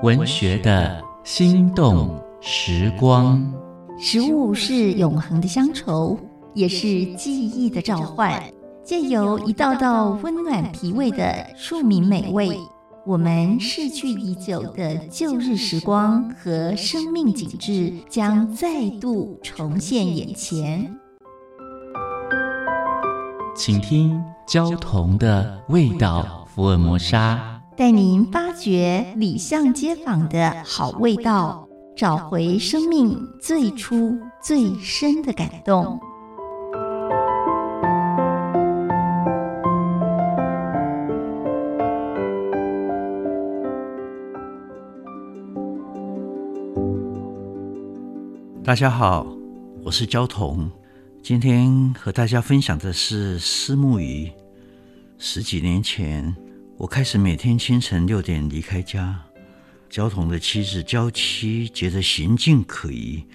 文学的心动时光。食物是永恒的乡愁，也是记忆的召唤。借由一道道温暖脾胃的庶民美味，我们逝去已久的旧日时光和生命景致将再度重现眼前。请听焦桐的味道福尔摩沙，带您发掘里巷街坊的好味道。找回生命最初最深的感动。大家好，我是焦桐，今天和大家分享的是思慕鱼。十几年前，我开始每天清晨六点离开家。焦桐的妻子娇妻觉得行径可疑，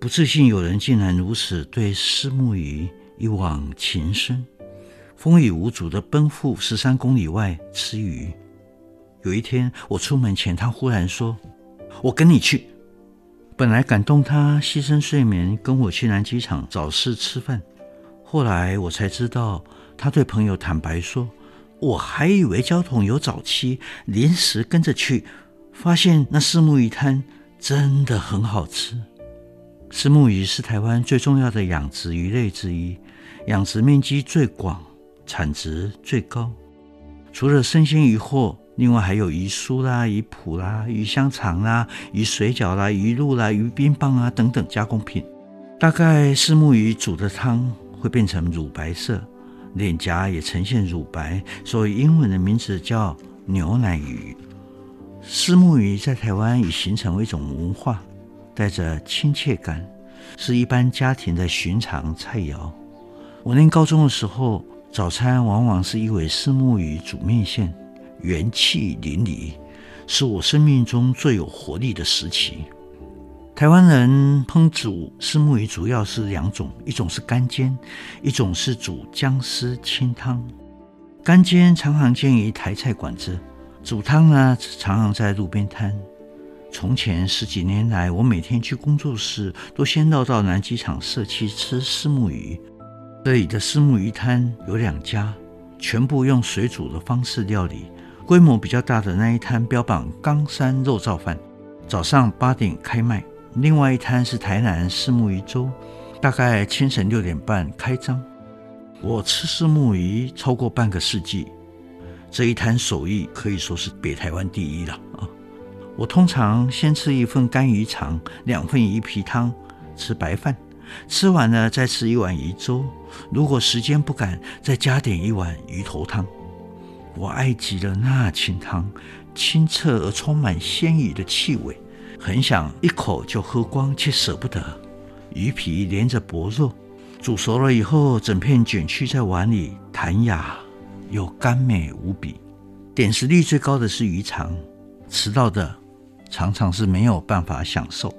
不自信有人竟然如此对思慕鱼一往情深，风雨无阻地奔赴十三公里外吃鱼。有一天我出门前，他忽然说：“我跟你去。”本来感动他牺牲睡眠跟我去南机场找事吃饭，后来我才知道，他对朋友坦白说：“我还以为焦桶有早期，临时跟着去。”发现那四目鱼摊真的很好吃。四目鱼是台湾最重要的养殖鱼类之一，养殖面积最广，产值最高。除了生鲜鱼货，另外还有鱼酥啦、鱼脯啦、鱼香肠啦、鱼水饺啦、鱼露啦、鱼冰棒啊等等加工品。大概四目鱼煮的汤会变成乳白色，脸颊也呈现乳白，所以英文的名字叫牛奶鱼。虱目鱼在台湾已形成为一种文化，带着亲切感，是一般家庭的寻常菜肴。我念高中的时候，早餐往往是一尾虱目鱼煮面线，元气淋漓，是我生命中最有活力的时期。台湾人烹煮虱目鱼主要是两种，一种是干煎，一种是煮姜丝清汤。干煎常常见于台菜馆子。煮汤呢，常常在路边摊。从前十几年来，我每天去工作室，都先绕到南机场社区吃虱目鱼。这里的虱目鱼摊有两家，全部用水煮的方式料理。规模比较大的那一摊标榜冈山肉燥饭，早上八点开卖；另外一摊是台南虱目鱼粥，大概清晨六点半开张。我吃虱目鱼超过半个世纪。这一摊手艺可以说是北台湾第一了啊！我通常先吃一份干鱼肠，两份鱼皮汤，吃白饭，吃完了再吃一碗鱼粥。如果时间不赶，再加点一碗鱼头汤。我爱极了那清汤，清澈而充满鲜鱼的气味，很想一口就喝光，却舍不得。鱼皮连着薄肉，煮熟了以后，整片卷曲在碗里，弹牙。又甘美无比，点食率最高的是鱼肠，迟到的常常是没有办法享受。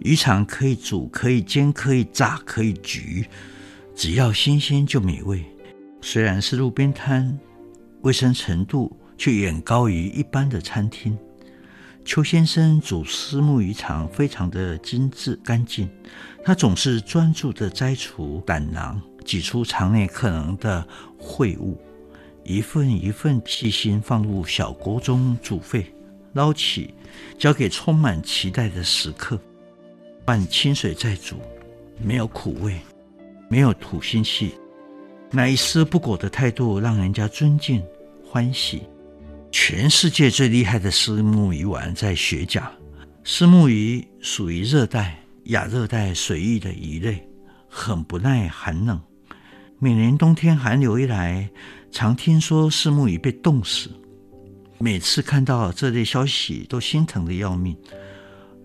鱼肠可以煮，可以煎，可以炸，可以焗，只要新鲜就美味。虽然是路边摊，卫生程度却远高于一般的餐厅。邱先生煮丝木鱼肠非常的精致干净，他总是专注地摘除胆囊，挤出肠内可能的秽物。一份一份细心放入小锅中煮沸，捞起，交给充满期待的食客。半清水再煮，没有苦味，没有吐腥气，那一丝不苟的态度让人家尊敬欢喜。全世界最厉害的虱目鱼丸在雪甲。虱目鱼属于热带、亚热带水域的鱼类，很不耐寒冷。每年冬天寒流一来，常听说虱目鱼被冻死，每次看到这类消息都心疼得要命。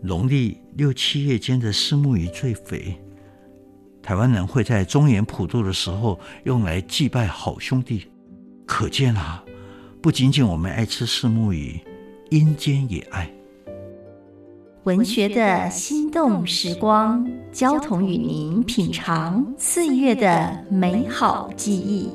农历六七月间的虱目鱼最肥，台湾人会在中元普渡的时候用来祭拜好兄弟。可见啊，不仅仅我们爱吃四目鱼，阴间也爱。文学的心动时光，交同与您品尝岁月的美好记忆。